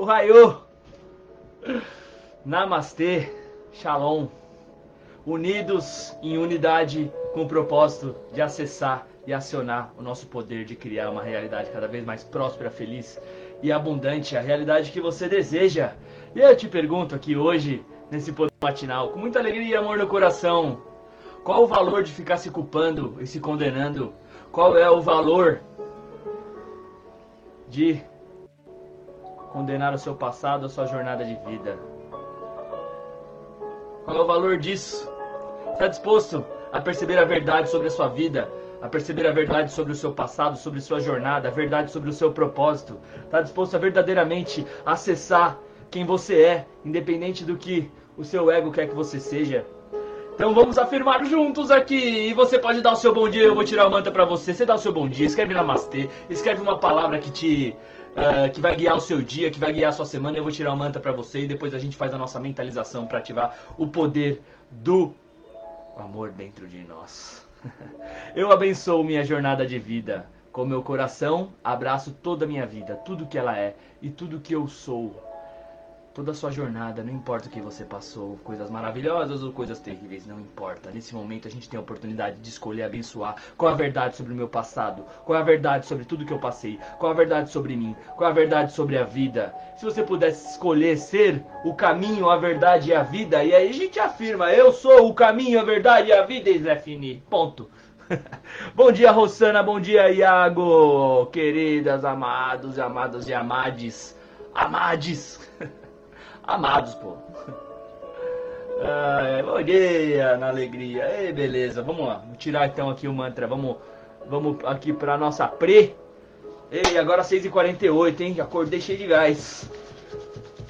Ohayô! Namastê, Shalom. Unidos em unidade com o propósito de acessar e acionar o nosso poder de criar uma realidade cada vez mais próspera, feliz e abundante, a realidade que você deseja. E eu te pergunto aqui hoje, nesse poder matinal, com muita alegria e amor no coração, qual o valor de ficar se culpando e se condenando? Qual é o valor de condenar o seu passado, a sua jornada de vida? Qual é o valor disso? Está disposto a perceber a verdade sobre a sua vida, a perceber a verdade sobre o seu passado, sobre sua jornada, a verdade sobre o seu propósito? Está disposto a verdadeiramente acessar quem você é, independente do que o seu ego quer que você seja? Então vamos afirmar juntos aqui. E você pode dar o seu bom dia, eu vou tirar o manta para você. Você dá o seu bom dia, escreve namastê, escreve uma palavra que te uh, que vai guiar o seu dia, que vai guiar a sua semana. Eu vou tirar o manta para você e depois a gente faz a nossa mentalização para ativar o poder do amor dentro de nós. eu abençoo minha jornada de vida. Com meu coração, abraço toda a minha vida, tudo que ela é e tudo que eu sou toda a sua jornada, não importa o que você passou, coisas maravilhosas ou coisas terríveis, não importa. Nesse momento a gente tem a oportunidade de escolher abençoar. Qual a verdade sobre o meu passado? Qual a verdade sobre tudo que eu passei? Qual a verdade sobre mim? Qual a verdade sobre a vida? Se você pudesse escolher ser o caminho, a verdade e a vida, e aí a gente afirma, eu sou o caminho, a verdade e a vida, e Zé Fini. Ponto. bom dia, Rossana. Bom dia, Iago. Queridas, amados amadas e amades. Amades. amados, pô. Ai, bom dia, na alegria. Ei, beleza, vamos lá. Vou tirar então aqui o mantra. Vamos, vamos aqui pra nossa pre. Ei, agora 6h48, hein? Acordei cheio de gás.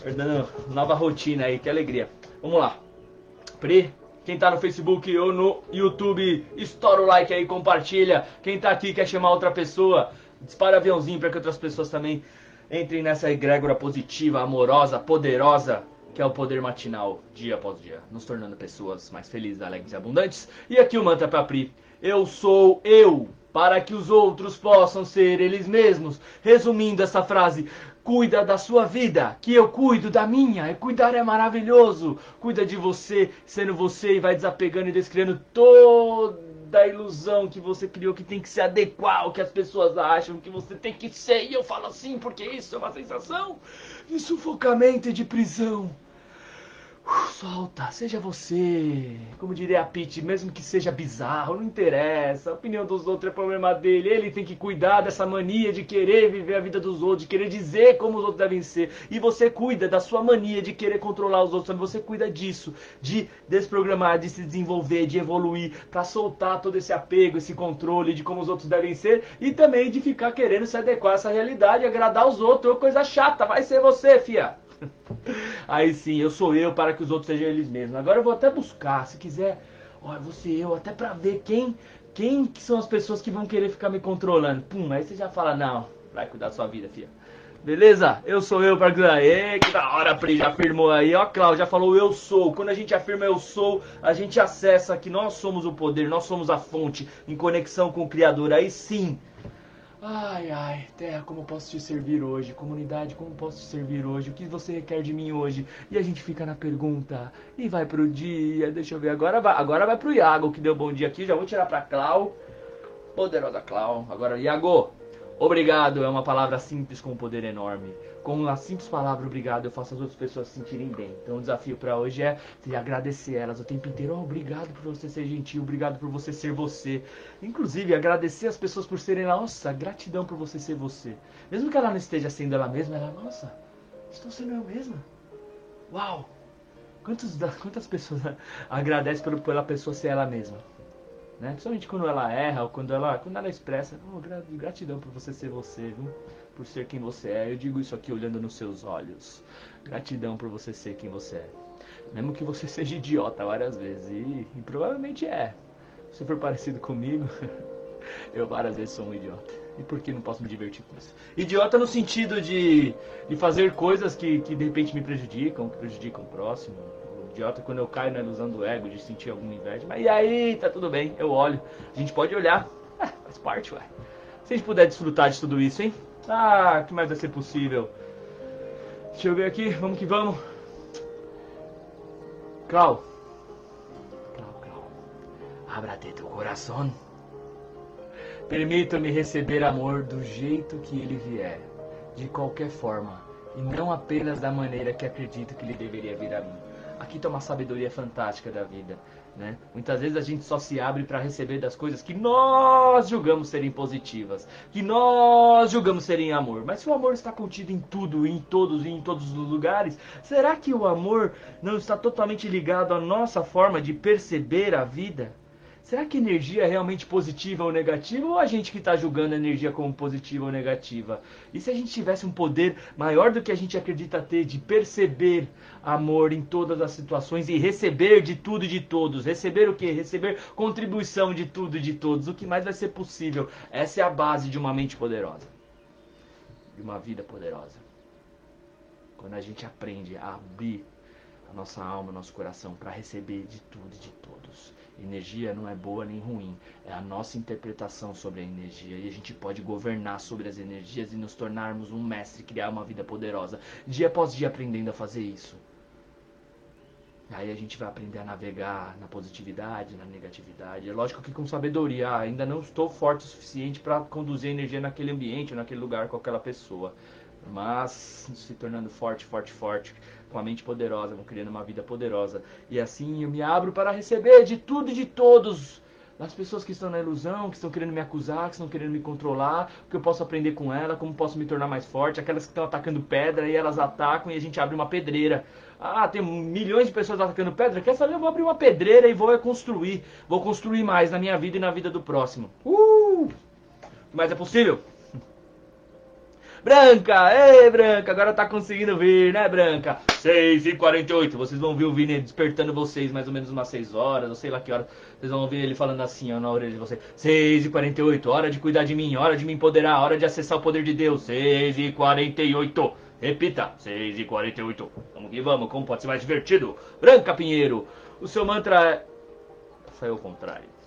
Perdendo nova rotina aí, que alegria. Vamos lá. Pre, quem tá no Facebook ou no YouTube, estoura o like aí, compartilha. Quem tá aqui quer chamar outra pessoa, dispara aviãozinho para que outras pessoas também Entrem nessa egrégora positiva, amorosa, poderosa, que é o poder matinal, dia após dia, nos tornando pessoas mais felizes, alegres e abundantes. E aqui o mantra para Pri. Eu sou eu, para que os outros possam ser eles mesmos. Resumindo essa frase, cuida da sua vida, que eu cuido da minha. E cuidar é maravilhoso. Cuida de você, sendo você e vai desapegando e descriando todo da ilusão que você criou que tem que se adequar ao que as pessoas acham que você tem que ser. E eu falo assim porque isso é uma sensação de sufocamento e de prisão. Solta, seja você. Como diria a Pete, mesmo que seja bizarro, não interessa. A opinião dos outros é problema dele. Ele tem que cuidar dessa mania de querer viver a vida dos outros, de querer dizer como os outros devem ser. E você cuida da sua mania de querer controlar os outros. Você cuida disso, de desprogramar, de se desenvolver, de evoluir, para soltar todo esse apego, esse controle de como os outros devem ser e também de ficar querendo se adequar a essa realidade, agradar os outros. Coisa chata, vai ser você, fia. Aí sim, eu sou eu para que os outros sejam eles mesmos. Agora eu vou até buscar, se quiser, olha, vou ser eu, até para ver quem, quem que são as pessoas que vão querer ficar me controlando. Pum, aí você já fala, não, vai cuidar da sua vida, filha. Beleza? Eu sou eu para cuidar. Ei, que da hora, Pri, já afirmou aí. Ó, Cláudio já falou eu sou. Quando a gente afirma eu sou, a gente acessa que nós somos o poder, nós somos a fonte em conexão com o Criador. Aí sim, Ai, ai, terra, como posso te servir hoje? Comunidade, como posso te servir hoje? O que você requer de mim hoje? E a gente fica na pergunta e vai pro dia. Deixa eu ver, agora vai, agora vai pro Iago que deu bom dia aqui. Já vou tirar pra Clau. Poderosa Clau. Agora, Iago, obrigado é uma palavra simples com um poder enorme com uma simples palavra obrigado, eu faço as outras pessoas se sentirem bem. Então o desafio para hoje é agradecer elas o tempo inteiro. Oh, obrigado por você ser gentil, obrigado por você ser você. Inclusive, agradecer as pessoas por serem. Nossa, gratidão por você ser você. Mesmo que ela não esteja sendo ela mesma, ela, nossa, estou sendo eu mesma. Uau! Quantos, quantas pessoas agradecem pelo, pela pessoa ser ela mesma? Né? Principalmente quando ela erra ou quando ela, quando ela expressa, oh, gratidão por você ser você, viu? Por ser quem você é. Eu digo isso aqui olhando nos seus olhos. Gratidão por você ser quem você é. Mesmo que você seja idiota várias vezes. E, e provavelmente é. Se for parecido comigo, eu várias vezes sou um idiota. E por que não posso me divertir com isso? Idiota no sentido de, de fazer coisas que, que de repente me prejudicam, que prejudicam o próximo. Idiota quando eu caio na ilusão do ego, de sentir alguma inveja. Mas e aí, tá tudo bem, eu olho. A gente pode olhar. Faz parte, ué. Se a gente puder desfrutar de tudo isso, hein? Ah, que mais vai ser possível? Deixa eu ver aqui, vamos que vamos. Clau. Clau, Clau. Abra-te teu coração. Permita-me receber amor do jeito que ele vier, de qualquer forma, e não apenas da maneira que acredito que ele deveria vir a mim. Aqui está uma sabedoria fantástica da vida. Né? Muitas vezes a gente só se abre para receber das coisas que nós julgamos serem positivas, que nós julgamos serem amor. Mas se o amor está contido em tudo, em todos e em todos os lugares, será que o amor não está totalmente ligado à nossa forma de perceber a vida? Será que energia é realmente positiva ou negativa? Ou a gente que está julgando a energia como positiva ou negativa? E se a gente tivesse um poder maior do que a gente acredita ter de perceber amor em todas as situações e receber de tudo e de todos? Receber o que? Receber contribuição de tudo e de todos. O que mais vai ser possível? Essa é a base de uma mente poderosa, de uma vida poderosa. Quando a gente aprende a abrir a nossa alma, nosso coração para receber de tudo e de todos. Energia não é boa nem ruim, é a nossa interpretação sobre a energia e a gente pode governar sobre as energias e nos tornarmos um mestre, criar uma vida poderosa, dia após dia aprendendo a fazer isso. Aí a gente vai aprender a navegar na positividade, na negatividade. É lógico que com sabedoria, ah, ainda não estou forte o suficiente para conduzir a energia naquele ambiente, naquele lugar com aquela pessoa. Mas se tornando forte, forte, forte, com a mente poderosa, vou criando uma vida poderosa. E assim eu me abro para receber de tudo e de todos. Das pessoas que estão na ilusão, que estão querendo me acusar, que estão querendo me controlar, o que eu posso aprender com ela, como posso me tornar mais forte, aquelas que estão atacando pedra e elas atacam e a gente abre uma pedreira. Ah, tem milhões de pessoas atacando pedra, quer saber? Eu vou abrir uma pedreira e vou construir. Vou construir mais na minha vida e na vida do próximo. Uh! Mas é possível? Branca, ei Branca, agora tá conseguindo vir, né Branca? 6h48, vocês vão ver o Vini despertando vocês mais ou menos umas 6 horas, ou sei lá que hora. Vocês vão ouvir ele falando assim, ó, na orelha de vocês. 6h48, hora de cuidar de mim, hora de me empoderar, hora de acessar o poder de Deus. 6h48. Repita, 6h48. Vamos que vamos, como pode ser mais divertido? Branca Pinheiro, o seu mantra é. Saiu ao contrário.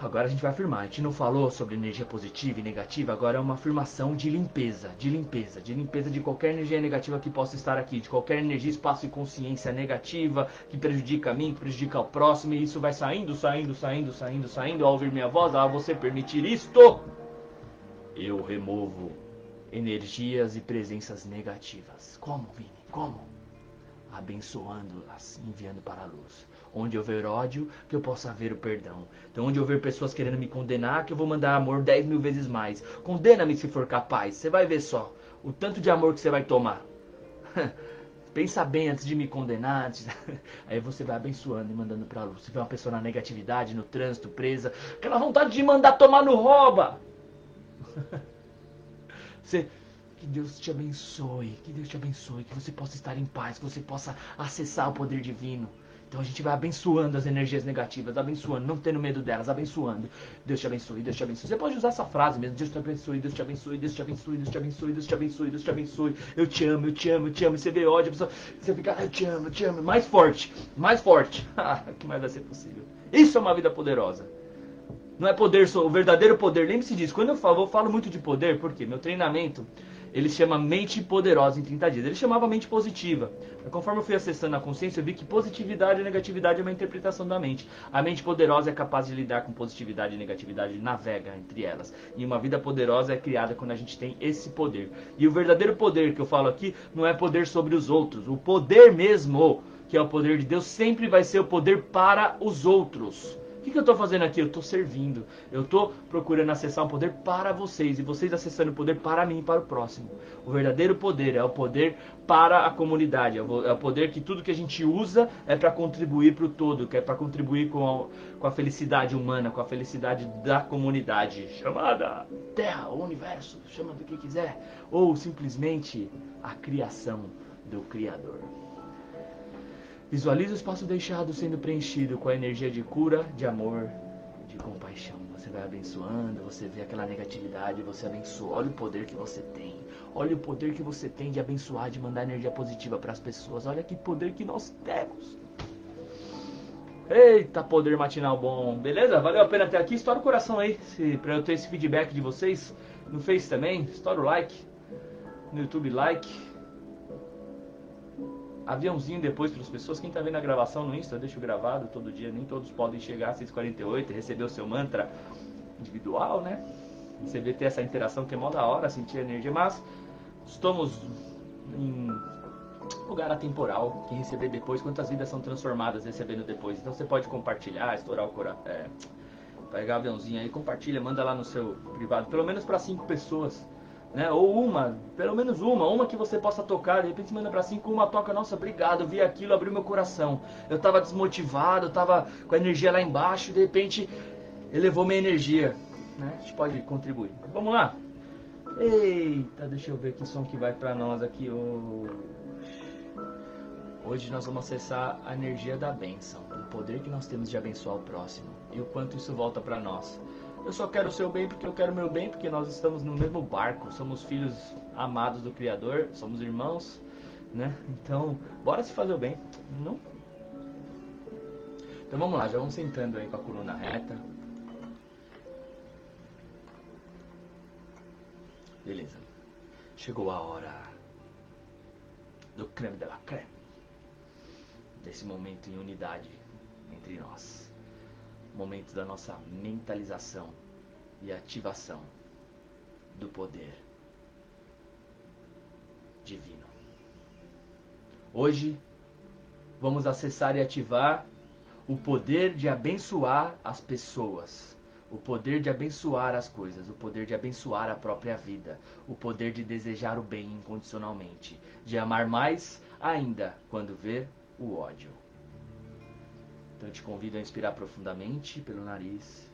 Agora a gente vai afirmar. A gente não falou sobre energia positiva e negativa, agora é uma afirmação de limpeza, de limpeza, de limpeza de qualquer energia negativa que possa estar aqui, de qualquer energia, espaço e consciência negativa que prejudica a mim, que prejudica o próximo, e isso vai saindo, saindo, saindo, saindo, saindo. Ao ouvir minha voz, ao você permitir isto, eu removo energias e presenças negativas. Como, Vini? Como? Abençoando-as, enviando para a luz. Onde houver ódio, que eu possa ver o perdão. Então, onde houver pessoas querendo me condenar, que eu vou mandar amor dez mil vezes mais. Condena-me se for capaz. Você vai ver só o tanto de amor que você vai tomar. Pensa bem antes de me condenar. Antes... Aí você vai abençoando e mandando pra luz. Você vê uma pessoa na negatividade, no trânsito, presa. Aquela vontade de mandar tomar no rouba. Você, que Deus te abençoe, que Deus te abençoe, que você possa estar em paz, que você possa acessar o poder divino. Então a gente vai abençoando as energias negativas, abençoando, não tendo medo delas, abençoando. Deus te abençoe, Deus te abençoe. Você pode usar essa frase mesmo, Deus te abençoe, Deus te abençoe, Deus te abençoe, Deus te abençoe, Deus te abençoe, Deus te abençoe. Eu te amo, eu te amo, eu te amo. E você vê ódio, pessoa, você fica, eu te amo, eu te amo. Mais forte, mais forte. o que mais vai ser possível? Isso é uma vida poderosa. Não é poder, o verdadeiro poder. Lembre-se disso. Quando eu falo, eu falo muito de poder, porque meu treinamento ele chama mente poderosa em 30 dias. Ele chamava mente positiva. Mas conforme eu fui acessando a consciência, eu vi que positividade e negatividade é uma interpretação da mente. A mente poderosa é capaz de lidar com positividade e negatividade, navega entre elas. E uma vida poderosa é criada quando a gente tem esse poder. E o verdadeiro poder que eu falo aqui não é poder sobre os outros. O poder mesmo, que é o poder de Deus, sempre vai ser o poder para os outros que, que eu estou fazendo aqui? Eu estou servindo. Eu estou procurando acessar um poder para vocês. E vocês acessando o poder para mim e para o próximo. O verdadeiro poder é o poder para a comunidade. É o é poder que tudo que a gente usa é para contribuir para o todo. Que é para contribuir com a, com a felicidade humana, com a felicidade da comunidade. Chamada Terra, o Universo, chama do que quiser. Ou simplesmente a criação do Criador. Visualize o espaço deixado sendo preenchido com a energia de cura, de amor, de compaixão. Você vai abençoando, você vê aquela negatividade, você abençoa. Olha o poder que você tem. Olha o poder que você tem de abençoar, de mandar energia positiva para as pessoas. Olha que poder que nós temos. Eita, poder matinal bom. Beleza? Valeu a pena até aqui. Estoura o coração aí, pra eu ter esse feedback de vocês. No Face também. Estoura o like. no YouTube, like. Aviãozinho depois para as pessoas. Quem está vendo a gravação no Insta, eu deixo gravado todo dia. Nem todos podem chegar às 6h48 e receber o seu mantra individual, né? Receber ter essa interação que é mó da hora, sentir energia. Mas estamos em lugar atemporal. Quem receber depois, quantas vidas são transformadas recebendo depois. Então você pode compartilhar, estourar o coração. É, pegar o aviãozinho aí, compartilha, manda lá no seu privado. Pelo menos para cinco pessoas né? Ou uma, pelo menos uma, uma que você possa tocar, de repente manda para cinco, uma toca, nossa, obrigado, vi aquilo, abriu meu coração. Eu tava desmotivado, eu tava com a energia lá embaixo, de repente elevou minha energia, né? A gente pode contribuir. Vamos lá. Eita, deixa eu ver que som que vai para nós aqui hoje. Hoje nós vamos acessar a energia da bênção, o poder que nós temos de abençoar o próximo e o quanto isso volta para nós. Eu só quero o seu bem porque eu quero o meu bem, porque nós estamos no mesmo barco, somos filhos amados do Criador, somos irmãos, né? Então, bora se fazer o bem, não? Então vamos lá, já vamos sentando aí com a coluna reta. Beleza. Chegou a hora do creme de la creme. Desse momento em unidade entre nós momento da nossa mentalização e ativação do poder divino. Hoje vamos acessar e ativar o poder de abençoar as pessoas, o poder de abençoar as coisas, o poder de abençoar a própria vida, o poder de desejar o bem incondicionalmente, de amar mais ainda quando ver o ódio. Então eu te convido a inspirar profundamente pelo nariz.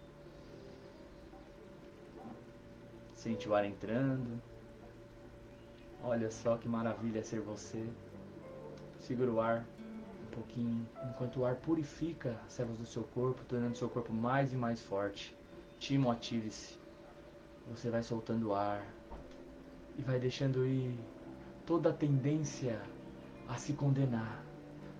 Sente o ar entrando. Olha só que maravilha ser você. Segura o ar um pouquinho, enquanto o ar purifica as células do seu corpo, tornando seu corpo mais e mais forte. Timo, ative-se. Você vai soltando o ar e vai deixando ir toda a tendência a se condenar,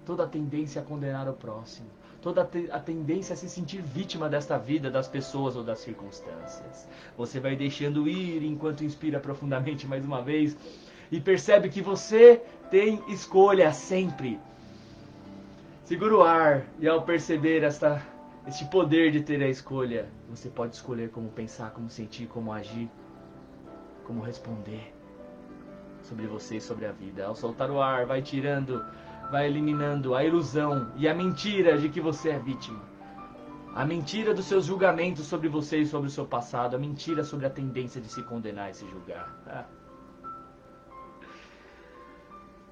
toda a tendência a condenar o próximo, toda a tendência a se sentir vítima desta vida, das pessoas ou das circunstâncias. Você vai deixando ir enquanto inspira profundamente mais uma vez e percebe que você tem escolha sempre. Segura o ar e ao perceber esta, este poder de ter a escolha, você pode escolher como pensar, como sentir, como agir, como responder sobre você e sobre a vida. Ao soltar o ar, vai tirando vai eliminando a ilusão e a mentira de que você é vítima. A mentira dos seus julgamentos sobre você e sobre o seu passado. A mentira sobre a tendência de se condenar e se julgar. Ah.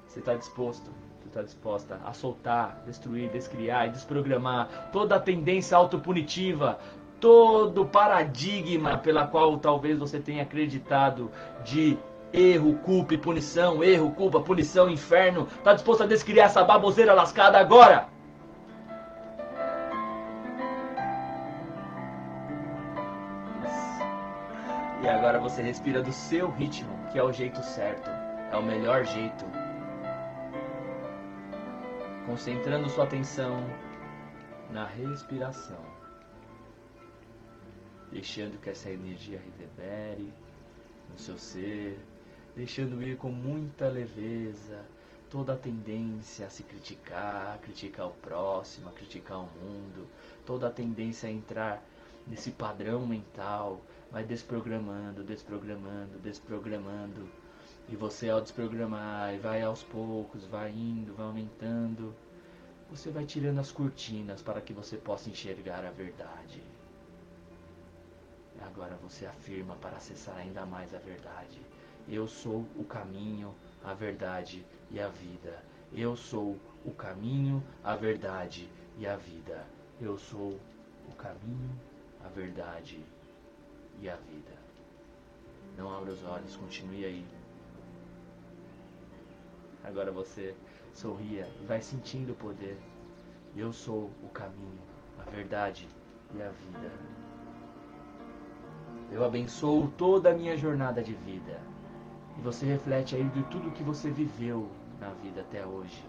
Você está disposto, você está disposta a soltar, destruir, descriar e desprogramar toda a tendência autopunitiva, todo paradigma pela qual talvez você tenha acreditado de Erro, culpa e punição, erro, culpa, punição, inferno. Tá disposto a descriar essa baboseira lascada agora? E agora você respira do seu ritmo, que é o jeito certo, é o melhor jeito. Concentrando sua atenção na respiração. Deixando que essa energia reverbere no seu ser, deixando ir com muita leveza toda a tendência a se criticar, a criticar o próximo, a criticar o mundo, toda a tendência a entrar nesse padrão mental, vai desprogramando, desprogramando, desprogramando. E você ao desprogramar, vai aos poucos, vai indo, vai aumentando, você vai tirando as cortinas para que você possa enxergar a verdade. Agora você afirma para acessar ainda mais a verdade. Eu sou o caminho, a verdade e a vida. Eu sou o caminho, a verdade e a vida. Eu sou o caminho, a verdade e a vida. Não abra os olhos, continue aí. Agora você sorria e vai sentindo o poder. Eu sou o caminho, a verdade e a vida. Eu abençoo toda a minha jornada de vida. E você reflete aí de tudo que você viveu na vida até hoje.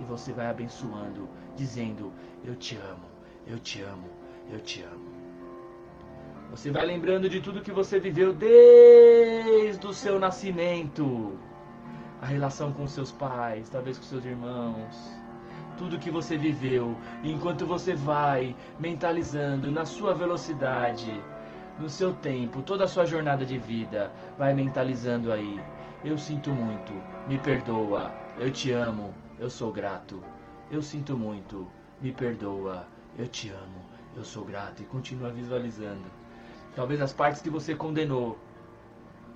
E você vai abençoando, dizendo: Eu te amo, eu te amo, eu te amo. Você vai lembrando de tudo que você viveu desde o seu nascimento. A relação com seus pais, talvez com seus irmãos. Tudo que você viveu. enquanto você vai mentalizando na sua velocidade, no seu tempo, toda a sua jornada de vida, vai mentalizando aí. Eu sinto muito, me perdoa, eu te amo, eu sou grato. Eu sinto muito, me perdoa, eu te amo, eu sou grato. E continua visualizando. Talvez as partes que você condenou,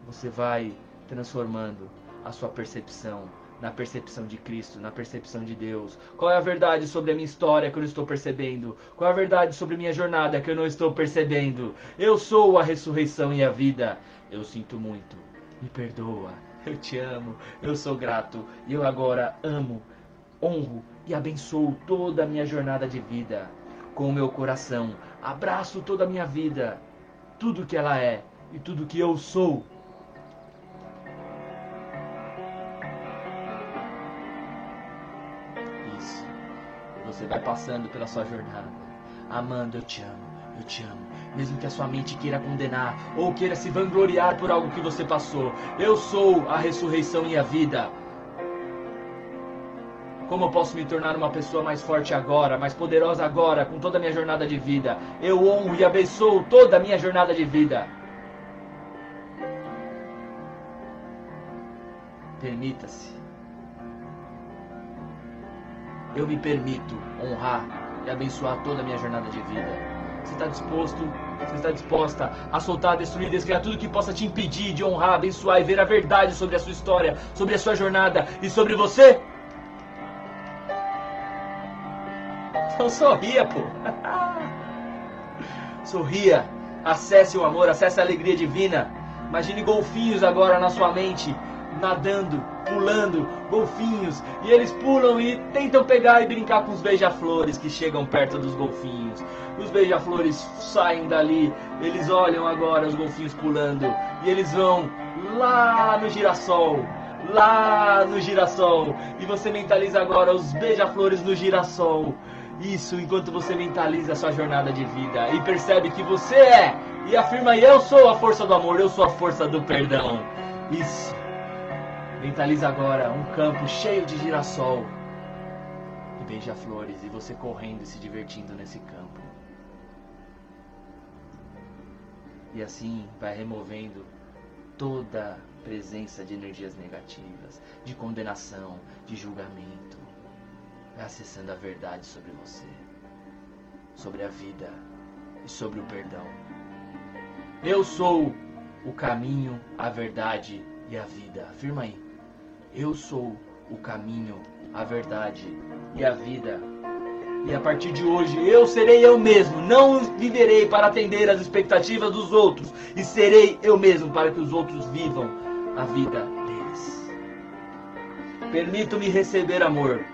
você vai transformando a sua percepção na percepção de Cristo, na percepção de Deus. Qual é a verdade sobre a minha história que eu não estou percebendo? Qual é a verdade sobre minha jornada que eu não estou percebendo? Eu sou a ressurreição e a vida. Eu sinto muito. Me perdoa. Eu te amo. Eu sou grato. Eu agora amo, honro e abençoo toda a minha jornada de vida com o meu coração. Abraço toda a minha vida tudo que ela é e tudo que eu sou. Você vai passando pela sua jornada, amando, eu te amo, eu te amo. Mesmo que a sua mente queira condenar ou queira se vangloriar por algo que você passou, eu sou a ressurreição e a vida. Como eu posso me tornar uma pessoa mais forte agora, mais poderosa agora, com toda a minha jornada de vida? Eu honro e abençoo toda a minha jornada de vida. Permita-se. Eu me permito honrar e abençoar toda a minha jornada de vida. Você está disposto? Você está disposta a soltar, destruir, descriar tudo que possa te impedir de honrar, abençoar e ver a verdade sobre a sua história, sobre a sua jornada e sobre você? Então sorria, pô. sorria. Acesse o amor, acesse a alegria divina. Imagine golfinhos agora na sua mente, nadando, pulando, golfinhos. E eles pulam e tentam pegar e brincar com os beija-flores que chegam perto dos golfinhos. Os beija-flores saem dali, eles olham agora os golfinhos pulando. E eles vão lá no girassol lá no girassol. E você mentaliza agora os beija-flores no girassol. Isso enquanto você mentaliza a sua jornada de vida e percebe que você é e afirma: Eu sou a força do amor, eu sou a força do perdão. Isso. Mentaliza agora um campo cheio de girassol e beija-flores e você correndo e se divertindo nesse campo. E assim vai removendo toda presença de energias negativas, de condenação, de julgamento acessando a verdade sobre você, sobre a vida e sobre o perdão. Eu sou o caminho, a verdade e a vida. Afirma aí. Eu sou o caminho, a verdade e a vida. E a partir de hoje eu serei eu mesmo, não viverei para atender às expectativas dos outros, e serei eu mesmo para que os outros vivam a vida deles. Permito-me receber amor,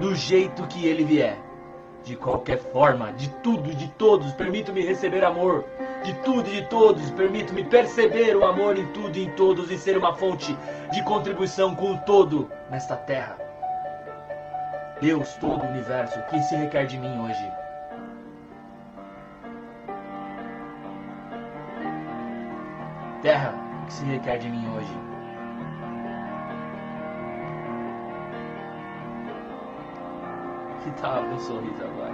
do jeito que ele vier. De qualquer forma, de tudo, de todos, permito-me receber amor. De tudo e de todos, permito-me perceber o amor em tudo e em todos e ser uma fonte de contribuição com o todo nesta terra. Deus, todo o universo, o que se requer de mim hoje? Terra, o que se requer de mim hoje? Que tal um sorriso agora?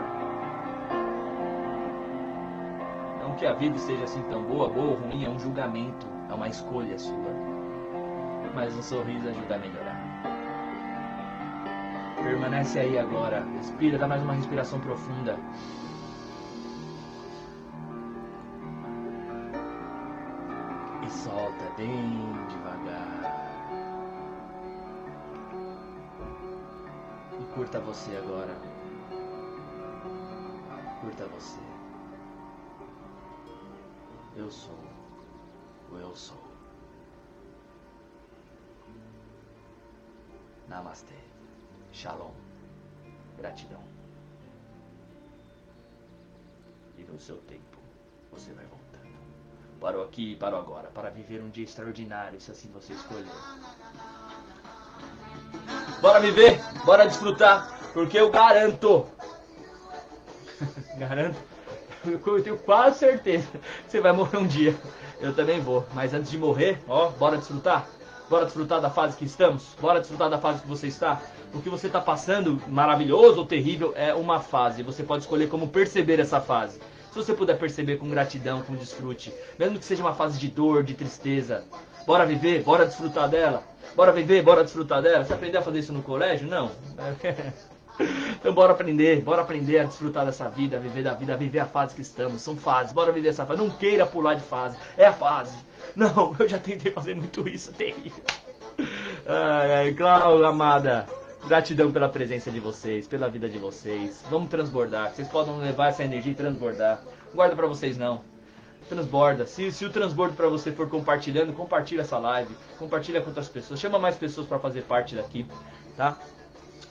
Não que a vida seja assim tão boa, boa ou ruim, é um julgamento, é uma escolha sua. Mas um sorriso ajuda a melhorar. Permanece aí agora. Respira, dá mais uma respiração profunda. Você agora. Curta você. Eu sou o eu sou. Namastê. Shalom. Gratidão. E no seu tempo você vai voltando. Parou aqui e parou agora para viver um dia extraordinário, se assim você escolher. Bora viver, bora desfrutar, porque eu garanto, garanto eu tenho quase certeza que você vai morrer um dia. Eu também vou. Mas antes de morrer, ó, bora desfrutar? Bora desfrutar da fase que estamos? Bora desfrutar da fase que você está? O que você está passando, maravilhoso ou terrível, é uma fase. Você pode escolher como perceber essa fase. Se você puder perceber com gratidão, com desfrute, mesmo que seja uma fase de dor, de tristeza, bora viver, bora desfrutar dela. Bora viver, bora desfrutar dela. Você aprendeu a fazer isso no colégio? Não. Então bora aprender, bora aprender a desfrutar dessa vida, a viver da vida, a viver a fase que estamos. São fases, bora viver essa fase. Não queira pular de fase, é a fase. Não, eu já tentei fazer muito isso, é terrível. Ai, ai, Cláudia, amada. Gratidão pela presença de vocês, pela vida de vocês. Vamos transbordar. Vocês podem levar essa energia e transbordar. Guarda para vocês não. Transborda. Se, se o transbordo para você for compartilhando, compartilha essa live. Compartilha com outras pessoas. Chama mais pessoas para fazer parte daqui, tá?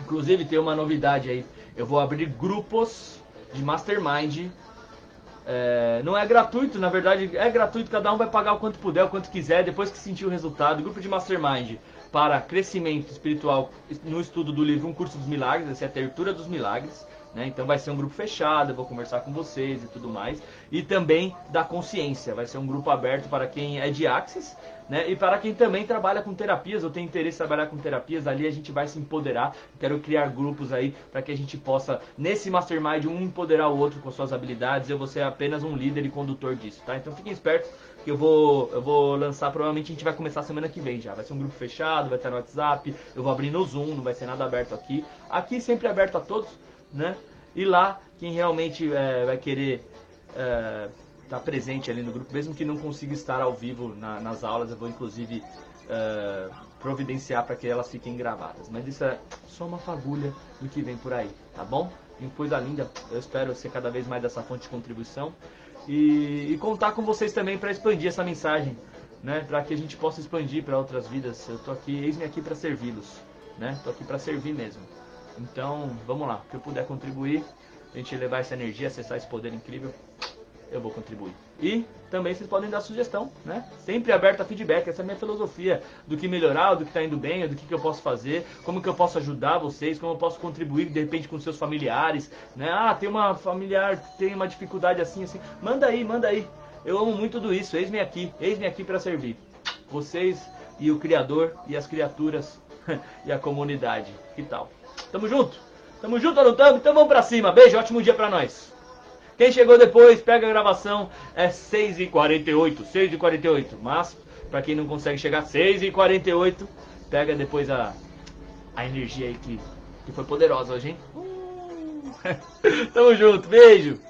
Inclusive tem uma novidade aí. Eu vou abrir grupos de mastermind. É, não é gratuito, na verdade é gratuito, cada um vai pagar o quanto puder, o quanto quiser, depois que sentir o resultado. Grupo de mastermind para crescimento espiritual no estudo do livro Um Curso dos Milagres, essa é a tertura dos milagres. Né? Então vai ser um grupo fechado, eu vou conversar com vocês e tudo mais. E também da consciência, vai ser um grupo aberto para quem é de Axis né? E para quem também trabalha com terapias ou tem interesse em trabalhar com terapias, ali a gente vai se empoderar. Quero criar grupos aí para que a gente possa, nesse mastermind, um empoderar o outro com suas habilidades. Eu vou ser apenas um líder e condutor disso, tá? Então fiquem espertos que eu vou, eu vou lançar, provavelmente a gente vai começar semana que vem já. Vai ser um grupo fechado, vai estar no WhatsApp, eu vou abrir no Zoom, não vai ser nada aberto aqui. Aqui sempre aberto a todos, né? E lá, quem realmente é, vai querer é, estar presente ali no grupo, mesmo que não consiga estar ao vivo na, nas aulas, eu vou inclusive uh, providenciar para que elas fiquem gravadas. Mas isso é só uma fagulha do que vem por aí, tá bom? E coisa linda, eu espero ser cada vez mais dessa fonte de contribuição e, e contar com vocês também para expandir essa mensagem, né? Para que a gente possa expandir para outras vidas. Eu tô aqui, eis-me aqui para servi-los, né? Tô aqui para servir mesmo. Então, vamos lá, que eu puder contribuir, a gente levar essa energia, acessar esse poder incrível, eu vou contribuir. E também vocês podem dar sugestão, né? Sempre aberto a feedback, essa é a minha filosofia do que melhorar, do que está indo bem, do que, que eu posso fazer, como que eu posso ajudar vocês, como eu posso contribuir de repente com seus familiares, né? Ah, tem uma familiar, tem uma dificuldade assim, assim. Manda aí, manda aí. Eu amo muito tudo isso. Eis-me aqui, eis-me aqui para servir. Vocês e o Criador e as criaturas e a comunidade. Que tal? Tamo junto? Tamo junto ou não tamo? Então vamos pra cima. Beijo, ótimo dia pra nós. Quem chegou depois, pega a gravação, é 6h48, 6h48. Mas, para quem não consegue chegar 6h48, pega depois a, a energia aí que, que foi poderosa hoje, hein? Uh! Tamo junto, beijo!